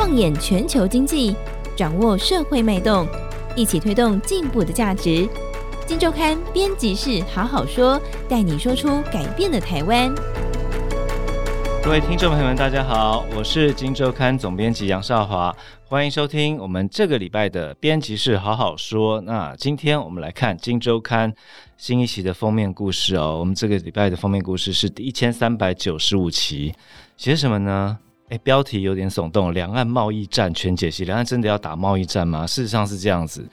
放眼全球经济，掌握社会脉动，一起推动进步的价值。金周刊编辑室好好说，带你说出改变的台湾。各位听众朋友们，大家好，我是金周刊总编辑杨少华，欢迎收听我们这个礼拜的编辑室好好说。那今天我们来看金周刊新一期的封面故事哦。我们这个礼拜的封面故事是第一千三百九十五期，写什么呢？诶，标题有点耸动，两岸贸易战全解析。两岸真的要打贸易战吗？事实上是这样子。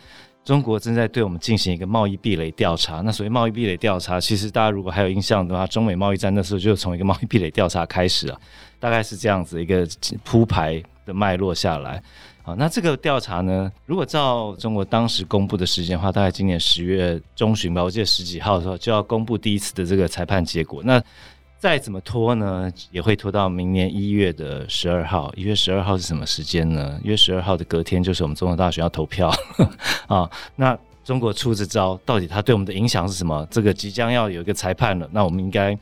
中国正在对我们进行一个贸易壁垒调查。那所谓贸易壁垒调查，其实大家如果还有印象的话，中美贸易战那时候就从一个贸易壁垒调查开始啊，大概是这样子一个铺排的脉络下来。好，那这个调查呢，如果照中国当时公布的时间的话，大概今年十月中旬吧，我记得十几号的时候就要公布第一次的这个裁判结果。那再怎么拖呢，也会拖到明年一月的十二号。一月十二号是什么时间呢？一月十二号的隔天就是我们总统大学要投票 啊。那中国出这招，到底它对我们的影响是什么？这个即将要有一个裁判了，那我们应该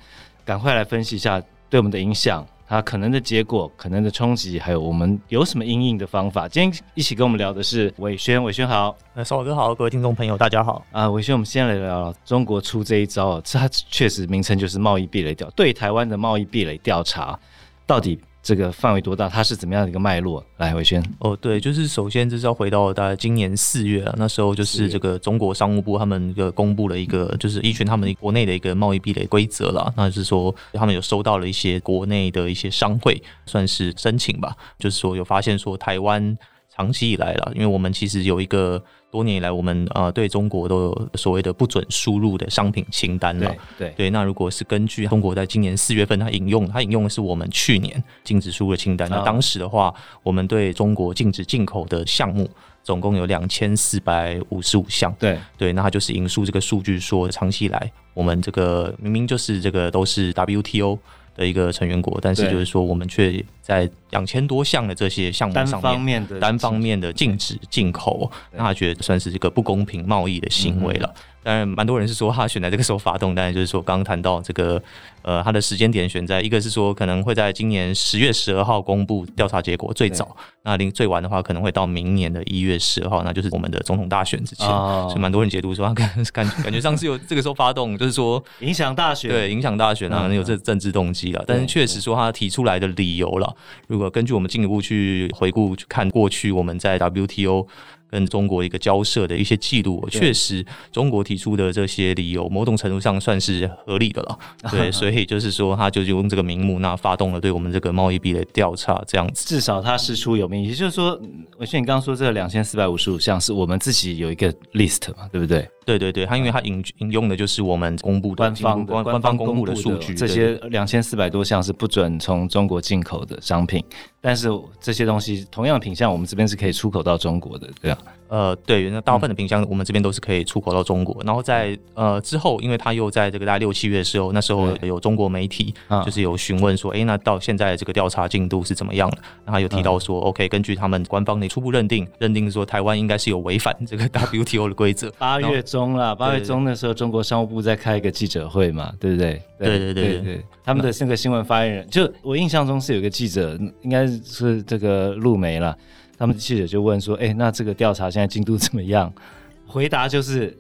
赶快来分析一下对我们的影响。它可能的结果、可能的冲击，还有我们有什么应应的方法？今天一起跟我们聊的是伟轩，伟轩好，呃，少华哥好，各位听众朋友大家好啊，伟轩，我们先来聊聊中国出这一招，它确实名称就是贸易壁垒调，对台湾的贸易壁垒调查到底？这个范围多大？它是怎么样的一个脉络？来，伟轩。哦，对，就是首先就是要回到大概今年四月啊，那时候就是这个中国商务部他们一个公布了一个，就是依循他们国内的一个贸易壁垒规则了，那就是说他们有收到了一些国内的一些商会算是申请吧，就是说有发现说台湾长期以来了，因为我们其实有一个。多年以来，我们呃对中国都有所谓的不准输入的商品清单了。对对，那如果是根据中国在今年四月份，它引用，它引用的是我们去年禁止输入的清单。那当时的话，我们对中国禁止进口的项目总共有两千四百五十五项。对对，那它就是引述这个数据说，长期以来，我们这个明明就是这个都是 WTO。的一个成员国，但是就是说，我们却在两千多项的这些项目上面单方面的单方面的禁止进口，那他觉得算是一个不公平贸易的行为了。当然，蛮多人是说他选在这个时候发动，当然就是说刚刚谈到这个，呃，他的时间点选在一个是说可能会在今年十月十二号公布调查结果最早，那另最晚的话可能会到明年的一月十二号，那就是我们的总统大选之前，哦、所以蛮多人解读说他感感感觉上是有这个时候发动，就是说影响大选，对，影响大选啊，可能有这政治动机了。但是确实说他提出来的理由了，如果根据我们进一步去回顾去看过去我们在 WTO。跟中国一个交涉的一些记录，确实中国提出的这些理由，某种程度上算是合理的了。对，所以就是说，他就用这个名目，那发动了对我们这个贸易壁垒调查，这样子。至少他事出有名，也就是说，文轩，你刚刚说这个两千四百五十五项是我们自己有一个 list 嘛，对不对？对对对，他因为他引引用的就是我们公布的官方官官方公布的数据，这些两千四百多项是不准从中国进口的商品，但是这些东西同样的品相，我们这边是可以出口到中国的，对啊。呃，对，那大部分的冰箱我们这边都是可以出口到中国。嗯、然后在呃之后，因为他又在这个大概六七月的时候，那时候有中国媒体就是有询问说，哎、嗯，那到现在这个调查进度是怎么样的？然后他有提到说、嗯、，OK，根据他们官方的初步认定，认定说台湾应该是有违反这个 WTO 的规则。八月中了，八月中的时候，中国商务部在开一个记者会嘛，对不对？对对对对，对，他们的那个新闻发言人，就我印象中是有个记者，应该是这个陆梅了。他们记者就问说：“哎、那这个调查现在进度怎么样？”回答就是。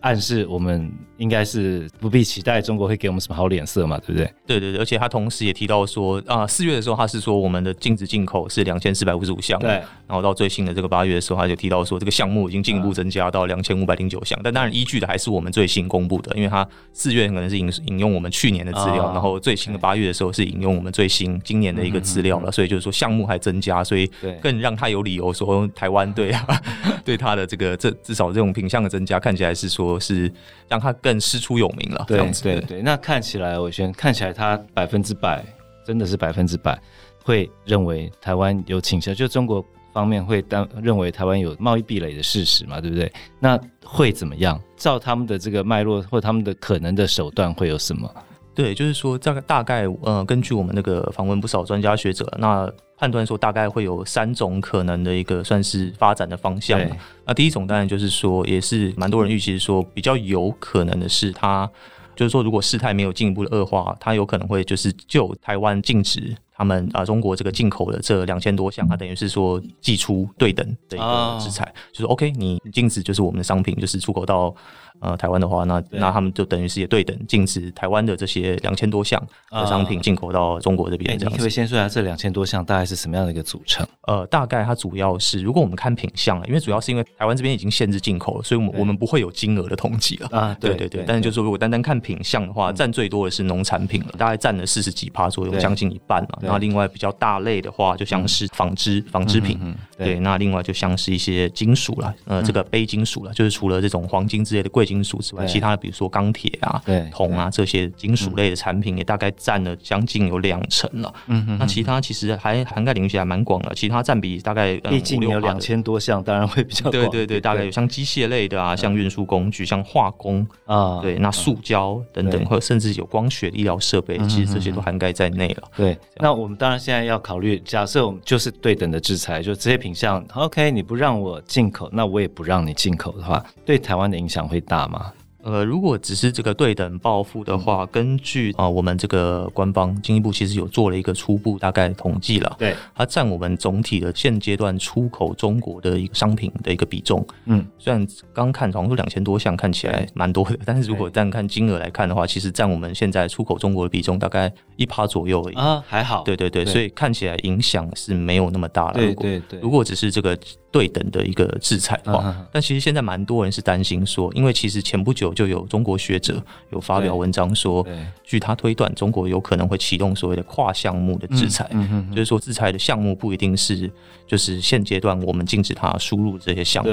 暗示我们应该是不必期待中国会给我们什么好脸色嘛，对不对？对对对，而且他同时也提到说啊，四月的时候他是说我们的禁止进口是两千四百五十五项，对。然后到最新的这个八月的时候，他就提到说这个项目已经进一步增加到两千五百零九项，但当然依据的还是我们最新公布的，因为他四月可能是引引用我们去年的资料，然后最新的八月的时候是引用我们最新今年的一个资料了，所以就是说项目还增加，所以更让他有理由说台湾对啊，对他的这个这至少这种品项的增加看起来是说。是让他更师出有名了，这样子。对对对，那看起来，我先看起来他百分之百，真的是百分之百会认为台湾有倾向，就中国方面会当认为台湾有贸易壁垒的事实嘛，对不对？那会怎么样？照他们的这个脉络或他们的可能的手段会有什么？对，就是说，大概大概，呃，根据我们那个访问不少专家学者，那判断说大概会有三种可能的一个算是发展的方向。那第一种当然就是说，也是蛮多人预期说比较有可能的是，它就是说如果事态没有进一步的恶化，它有可能会就是就台湾禁止。他们啊，中国这个进口的这两千多项，它等于是说寄出对等的一个制裁，就是 OK，你禁止就是我们的商品就是出口到。呃，台湾的话，那那他们就等于是也对等禁止台湾的这些两千多项的商品进口到中国这边。这样子，你可不可以先说一下这两千多项大概是什么样的一个组成？呃，大概它主要是，如果我们看品相了，因为主要是因为台湾这边已经限制进口了，所以我们我们不会有金额的统计了。啊。对对对，但是就是说，如果单单看品相的话，占最多的是农产品了，大概占了四十几趴左右，将近一半了。然后另外比较大类的话，就像是纺织纺织品，对，那另外就像是一些金属了，呃，这个非金属了，就是除了这种黄金之类的贵金属之外，其他。的比如说钢铁啊、铜啊这些金属类的产品，也大概占了将近有两成了。嗯哼，那其他其实还涵盖领域还蛮广的，其他占比大概毕竟有两千多项，当然会比较多。对对对，大概有像机械类的啊，像运输工具、像化工啊，对，那塑胶等等，或者甚至有光学医疗设备，其实这些都涵盖在内了。对，那我们当然现在要考虑，假设我们就是对等的制裁，就这些品项，OK，你不让我进口，那我也不让你进口的话，对台湾的影响会大吗？呃，如果只是这个对等报复的话，根据啊、呃，我们这个官方经济部其实有做了一个初步大概统计了，对，它占我们总体的现阶段出口中国的一个商品的一个比重，嗯，虽然刚看好像说两千多项看起来蛮多的，但是如果单看金额来看的话，其实占我们现在出口中国的比重大概一趴左右而已。啊，还好，对对对，对。所以看起来影响是没有那么大了，对对对，如果只是这个。对等的一个制裁的话，但其实现在蛮多人是担心说，因为其实前不久就有中国学者有发表文章说，据他推断，中国有可能会启动所谓的跨项目的制裁，就是说制裁的项目不一定是就是现阶段我们禁止他输入这些项目。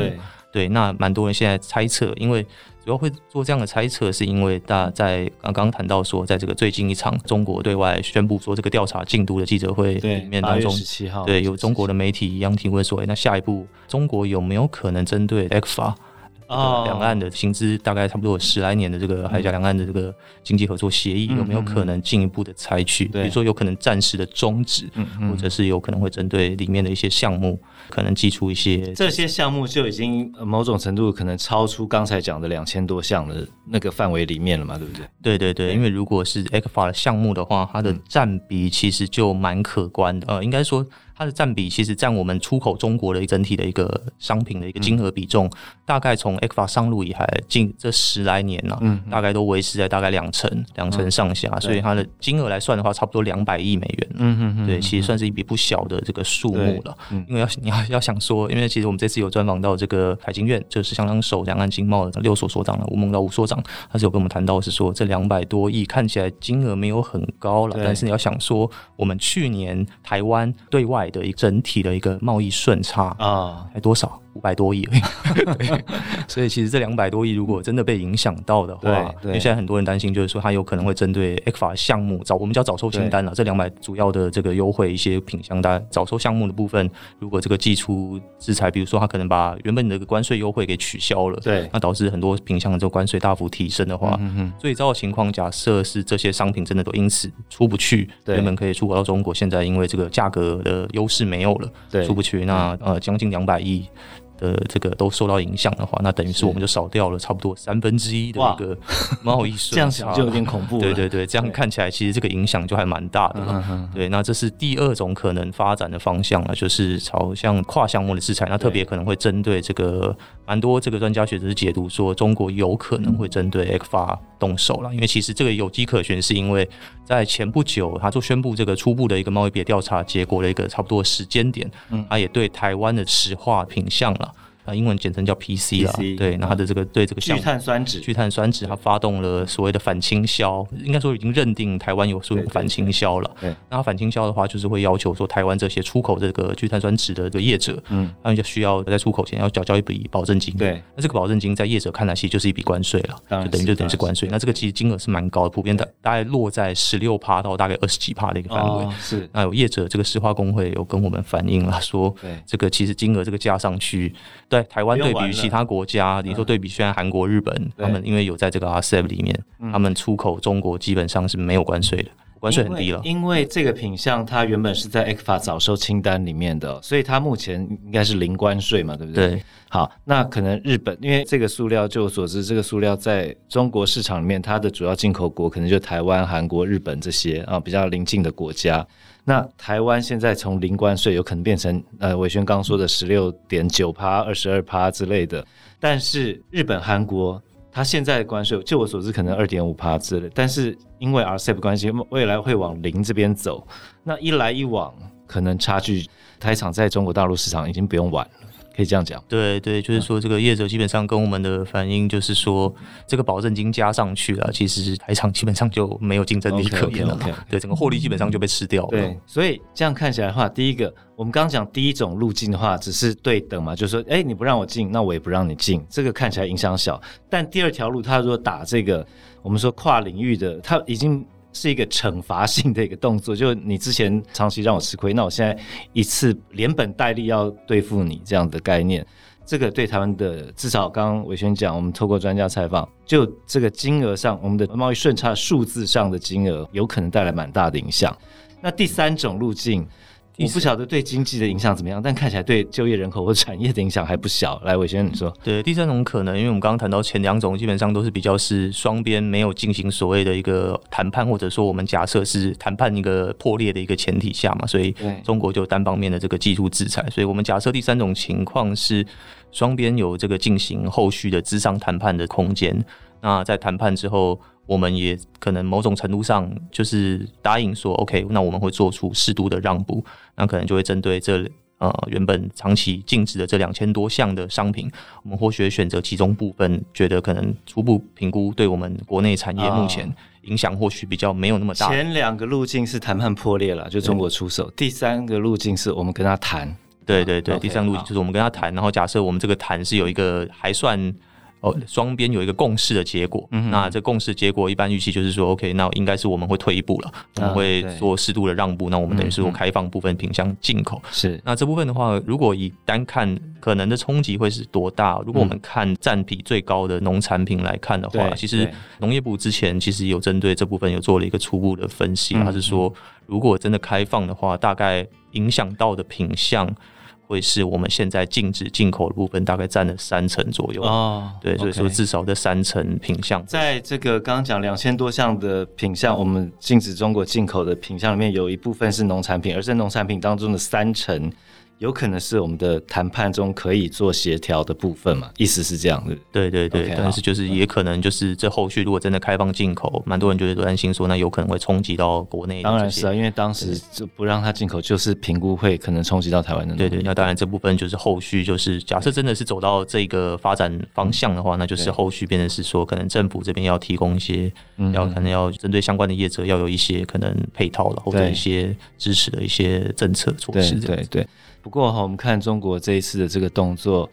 对，那蛮多人现在猜测，因为。主要会做这样的猜测，是因为大家在刚刚谈到说，在这个最近一场中国对外宣布说这个调查进度的记者会里面当中，对有中国的媒体一样提问说，哎，那下一步中国有没有可能针对 ECFA？啊，两岸的薪资大概差不多有十来年的这个海峡两岸的这个经济合作协议，有没有可能进一步的采取？比如说有可能暂时的终止，或者是有可能会针对里面的一些项目，可能寄出一些这些项目就已经某种程度可能超出刚才讲的两千多项的那个范围里面了嘛，对不对？对对对，因为如果是 ECFA 的项目的话，它的占比其实就蛮可观的，呃，应该说。它的占比其实占我们出口中国的整体的一个商品的一个金额比重，大概从 ECFA 上路以来近这十来年了，嗯，大概都维持在大概两成两成上下，所以它的金额来算的话，差不多两百亿美元，嗯嗯对，其实算是一笔不小的这个数目了。因为要你要要想说，因为其实我们这次有专访到这个海经院，就是香港首两岸经贸的六所所长了，吴孟道吴所长，他是有跟我们谈到是说，这两百多亿看起来金额没有很高了，但是你要想说，我们去年台湾对外的一个整体的一个贸易顺差啊，还多少？五百多亿 所以其实这两百多亿如果真的被影响到的话，因为现在很多人担心，就是说它有可能会针对 ECFA 项目早，我们叫早收清单了。这两百主要的这个优惠一些品项，大早收项目的部分，如果这个寄出制裁，比如说它可能把原本的关税优惠给取消了，对，那导致很多品项的这个关税大幅提升的话，最糟的情况，假设是这些商品真的都因此出不去，原本可以出口到中国，现在因为这个价格的优势没有了，对，出不去，那呃将近两百亿。的这个都受到影响的话，那等于是我们就少掉了差不多三分之一的一个贸易税，这样想就有点恐怖。对对对，这样看起来其实这个影响就还蛮大的了。对，那这是第二种可能发展的方向了，就是朝向跨项目的制裁。那特别可能会针对这个蛮多这个专家学者是解读说，中国有可能会针对 ECFA 动手了，因为其实这个有机可循，是因为在前不久他就宣布这个初步的一个贸易别调查结果的一个差不多时间点，嗯，他也对台湾的石化品项了。啊，英文简称叫 PC 啦，PC, 对，那它的这个对这个聚碳酸酯，聚碳酸酯，它发动了所谓的反倾销，应该说已经认定台湾有所谓的反倾销了。对，那反倾销的话，就是会要求说台湾这些出口这个聚碳酸酯的这个业者，嗯，他们就需要在出口前要缴交一笔保证金。对，那这个保证金在业者看来其实就是一笔关税了，就等于就等于是关税。那这个其实金额是蛮高的，普遍大大概落在十六趴到大概二十几趴的一个范围。哦，是，那有业者这个石化工会有跟我们反映了，说，对，这个其实金额这个加上去。对台湾对比于其他国家，你说对比，虽然韩国、日本，他们因为有在这个 RCEP 里面，他们出口中国基本上是没有关税的。关税很低了。因为这个品相它原本是在 ECFA 早收清单里面的，所以它目前应该是零关税嘛，对不对？对。好，那可能日本，因为这个塑料，就我所知，这个塑料在中国市场里面，它的主要进口国可能就台湾、韩国、日本这些啊比较邻近的国家。那台湾现在从零关税有可能变成呃伟轩刚说的十六点九趴、二十二趴之类的，但是日本、韩国它现在的关税，就我所知可能二点五趴之类，但是因为 RCEP 关系，未来会往零这边走，那一来一往，可能差距台厂在中国大陆市场已经不用玩了。可以这样讲，对对，就是说这个业者基本上跟我们的反应就是说，这个保证金加上去了，其实台厂基本上就没有竞争力可言了。Okay, okay, okay. 对，整个获利基本上就被吃掉了。对，所以这样看起来的话，第一个，我们刚刚讲第一种路径的话，只是对等嘛，就是说，哎，你不让我进，那我也不让你进，这个看起来影响小。但第二条路，他如果打这个，我们说跨领域的，他已经。是一个惩罚性的一个动作，就你之前长期让我吃亏，那我现在一次连本带利要对付你这样的概念，这个对台湾的至少刚刚伟轩讲，我们透过专家采访，就这个金额上，我们的贸易顺差数字上的金额有可能带来蛮大的影响。那第三种路径。我不晓得对经济的影响怎么样，但看起来对就业人口或产业的影响还不小。来，伟轩你说。对，第三种可能，因为我们刚刚谈到前两种，基本上都是比较是双边没有进行所谓的一个谈判，或者说我们假设是谈判一个破裂的一个前提下嘛，所以中国就单方面的这个技术制裁。所以我们假设第三种情况是双边有这个进行后续的资商谈判的空间。那在谈判之后。我们也可能某种程度上就是答应说，OK，那我们会做出适度的让步，那可能就会针对这呃原本长期禁止的这两千多项的商品，我们或许选择其中部分，觉得可能初步评估对我们国内产业目前影响或许比较没有那么大。前两个路径是谈判破裂了，就中国出手；第三个路径是我们跟他谈。对对对，第三路径就是我们跟他谈，然后假设我们这个谈是有一个还算。哦，双边有一个共识的结果，嗯、那这共识结果一般预期就是说，OK，那应该是我们会退一步了，我们会做适度的让步，那我们等于是说开放部分品相进口。是、嗯，那这部分的话，如果以单看可能的冲击会是多大？如果我们看占比最高的农产品来看的话，其实农业部之前其实有针对这部分有做了一个初步的分析，他是说，如果真的开放的话，大概影响到的品项。会是我们现在禁止进口的部分，大概占了三成左右哦。对，所以说至少这三成品项，在这个刚刚讲两千多项的品项，我们禁止中国进口的品项里面，有一部分是农产品，而在农产品当中的三成。有可能是我们的谈判中可以做协调的部分嘛？意思是这样的。对对对，okay, 但是就是也可能就是这后续如果真的开放进口，蛮多人觉得都担心说，那有可能会冲击到国内。当然是啊，因为当时就不让他进口，就是评估会可能冲击到台湾的。对对，那当然这部分就是后续就是假设真的是走到这个发展方向的话，那就是后续变成是说，可能政府这边要提供一些，要可能要针对相关的业者要有一些可能配套的或者一些支持的一些政策措施。对对对。不过哈，我们看中国这一次的这个动作，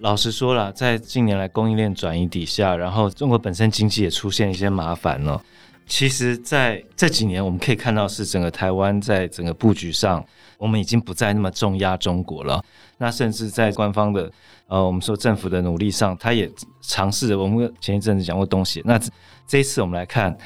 老实说了，在近年来供应链转移底下，然后中国本身经济也出现一些麻烦了。其实，在这几年，我们可以看到是整个台湾在整个布局上，我们已经不再那么重压中国了。那甚至在官方的呃，我们说政府的努力上，他也尝试着。我们前一阵子讲过东西，那这一次我们来看。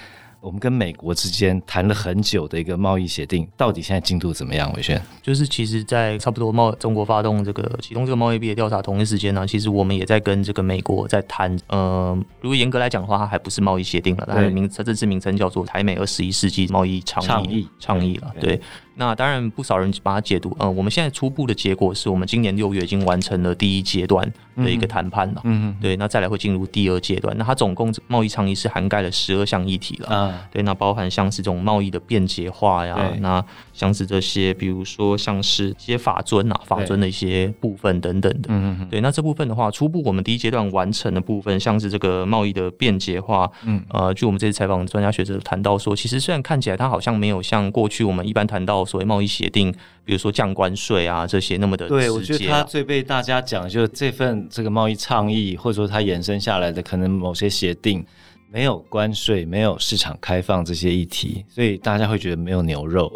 我们跟美国之间谈了很久的一个贸易协定，到底现在进度怎么样？伟轩，就是其实，在差不多贸中国发动这个启动这个贸易壁垒调查同一时间呢，其实我们也在跟这个美国在谈。嗯、呃，如果严格来讲的话，它还不是贸易协定了，它的名它这次名称叫做台美二十一世纪贸易倡议倡议了，对。那当然，不少人把它解读，嗯，我们现在初步的结果是我们今年六月已经完成了第一阶段的一个谈判了，嗯嗯，对，那再来会进入第二阶段。那它总共贸易倡议是涵盖了十二项议题了，啊，对，那包含像是这种贸易的便捷化呀，那像是这些，比如说像是一些法尊啊，法尊的一些部分等等的，嗯嗯，对，那这部分的话，初步我们第一阶段完成的部分，像是这个贸易的便捷化，嗯，呃，据我们这次采访专家学者谈到说，其实虽然看起来它好像没有像过去我们一般谈到。所谓贸易协定，比如说降关税啊这些那么的，对，我觉得他最被大家讲，就是这份这个贸易倡议，或者说它衍生下来的可能某些协定没有关税、没有市场开放这些议题，所以大家会觉得没有牛肉。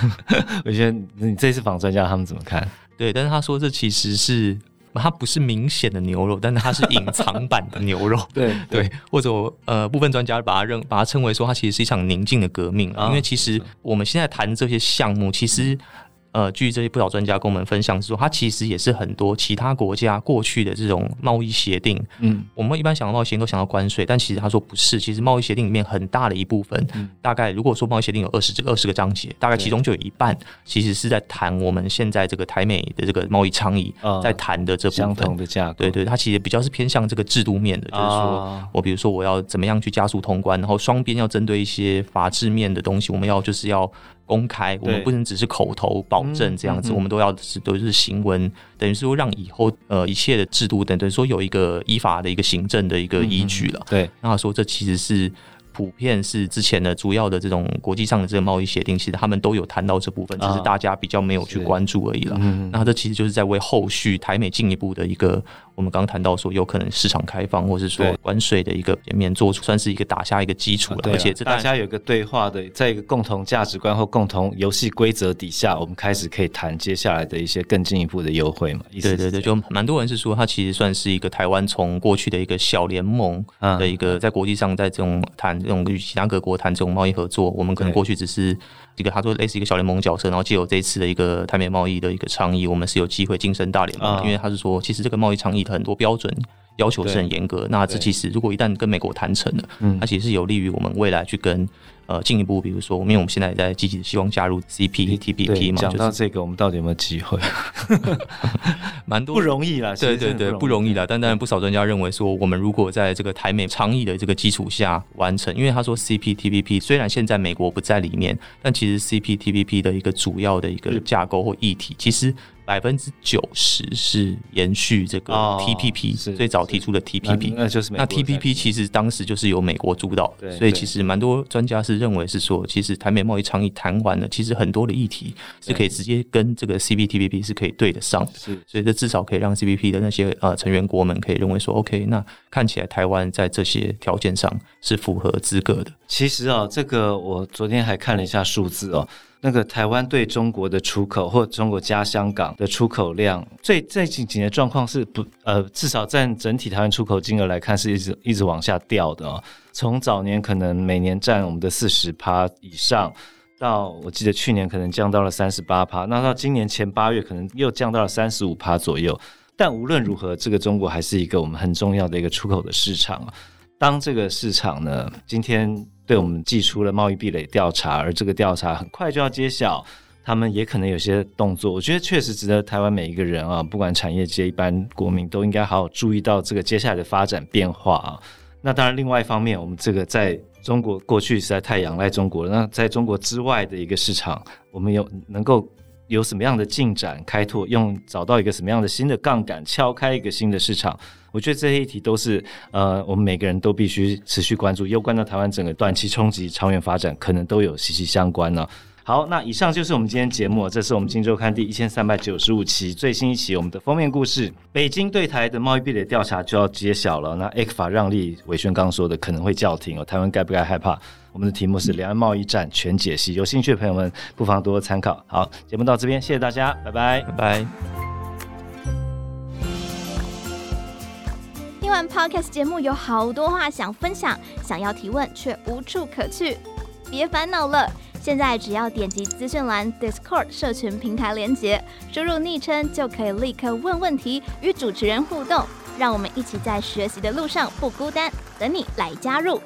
我觉得你这次访专家他们怎么看？对，但是他说这其实是它不是明显的牛肉，但是它是隐藏版的牛肉。对对，或者呃，部分专家把它认把它称为说，它其实是一场宁静的革命。啊、因为其实我们现在谈这些项目，其实。呃，据这些不少专家跟我们分享说，它其实也是很多其他国家过去的这种贸易协定。嗯，我们一般想到贸易协定都想到关税，但其实他说不是。其实贸易协定里面很大的一部分，嗯、大概如果说贸易协定有二十这个二十个章节，大概其中就有一半其实是在谈我们现在这个台美的这个贸易倡议，在谈的这部分。相同的价格。对对，它其实比较是偏向这个制度面的，就是说我比如说我要怎么样去加速通关，然后双边要针对一些法制面的东西，我们要就是要。公开，我们不能只是口头保证这样子，我们都要是都是行文，等于说让以后呃一切的制度等等于说有一个依法的一个行政的一个依据了。对，那他说这其实是。普遍是之前的主要的这种国际上的这个贸易协定，其实他们都有谈到这部分，只是大家比较没有去关注而已了。嗯，那这其实就是在为后续台美进一步的一个，我们刚刚谈到说有可能市场开放，或是说关税的一个减免，做出算是一个打下一个基础了。而且这大家有一个对话的，在一个共同价值观或共同游戏规则底下，我们开始可以谈接下来的一些更进一步的优惠嘛？对对对，就蛮多人是说，它其实算是一个台湾从过去的一个小联盟的一个，在国际上在这种谈。这种与其他各国谈这种贸易合作，我们可能过去只是一个他说类似一个小联盟角色，然后借由这一次的一个台美贸易的一个倡议，我们是有机会晋升大联盟。哦、因为他是说，其实这个贸易倡议的很多标准要求是很严格，那这其实如果一旦跟美国谈成了，它其实是有利于我们未来去跟。呃，进一步，比如说，因为我们现在也在积极的希望加入 CPTPP 嘛，讲到这个，我们到底有没有机会？蛮多不容易啦，对对对，不容易啦。但当然，不少专家认为说，我们如果在这个台美倡议的这个基础下完成，因为他说 CPTPP 虽然现在美国不在里面，但其实 CPTPP 的一个主要的一个架构或议题，其实。百分之九十是延续这个 TPP，哦，最早提出的 TPP，那，那就是那 TPP 其实当时就是由美国主导，所以其实蛮多专家是认为是说，其实台美贸易倡议谈完了，其实很多的议题是可以直接跟这个 CPTPP 是可以对得上的，是，所以这至少可以让 CPP 的那些呃成员国们可以认为说，OK，那看起来台湾在这些条件上是符合资格的。其实啊，这个我昨天还看了一下数字哦。那个台湾对中国的出口，或中国加香港的出口量，最最近几年状况是不呃，至少占整体台湾出口金额来看，是一直一直往下掉的哦。从早年可能每年占我们的四十趴以上，到我记得去年可能降到了三十八趴，那到今年前八月可能又降到了三十五趴左右。但无论如何，这个中国还是一个我们很重要的一个出口的市场。当这个市场呢，今天。对我们寄出了贸易壁垒调查，而这个调查很快就要揭晓，他们也可能有些动作。我觉得确实值得台湾每一个人啊，不管产业界、一般国民，都应该好好注意到这个接下来的发展变化啊。那当然，另外一方面，我们这个在中国过去实在太仰赖中国了。那在中国之外的一个市场，我们有能够有什么样的进展开拓，用找到一个什么样的新的杠杆，敲开一个新的市场。我觉得这些议题都是呃，我们每个人都必须持续关注，攸关到台湾整个短期冲击、长远发展，可能都有息息相关呢。好，那以上就是我们今天节目，这是我们《金周刊》第一千三百九十五期最新一期我们的封面故事。北京对台的贸易壁垒调查就要揭晓了，那 ECFA 让利，伟轩刚说的可能会叫停哦，台湾该不该害怕？我们的题目是两岸贸易战全解析，有兴趣的朋友们不妨多多参考。好，节目到这边，谢谢大家，拜拜，拜拜。Podcast 节目，有好多话想分享，想要提问却无处可去。别烦恼了，现在只要点击资讯栏 Discord 社群平台连接，输入昵称就可以立刻问问题，与主持人互动。让我们一起在学习的路上不孤单，等你来加入。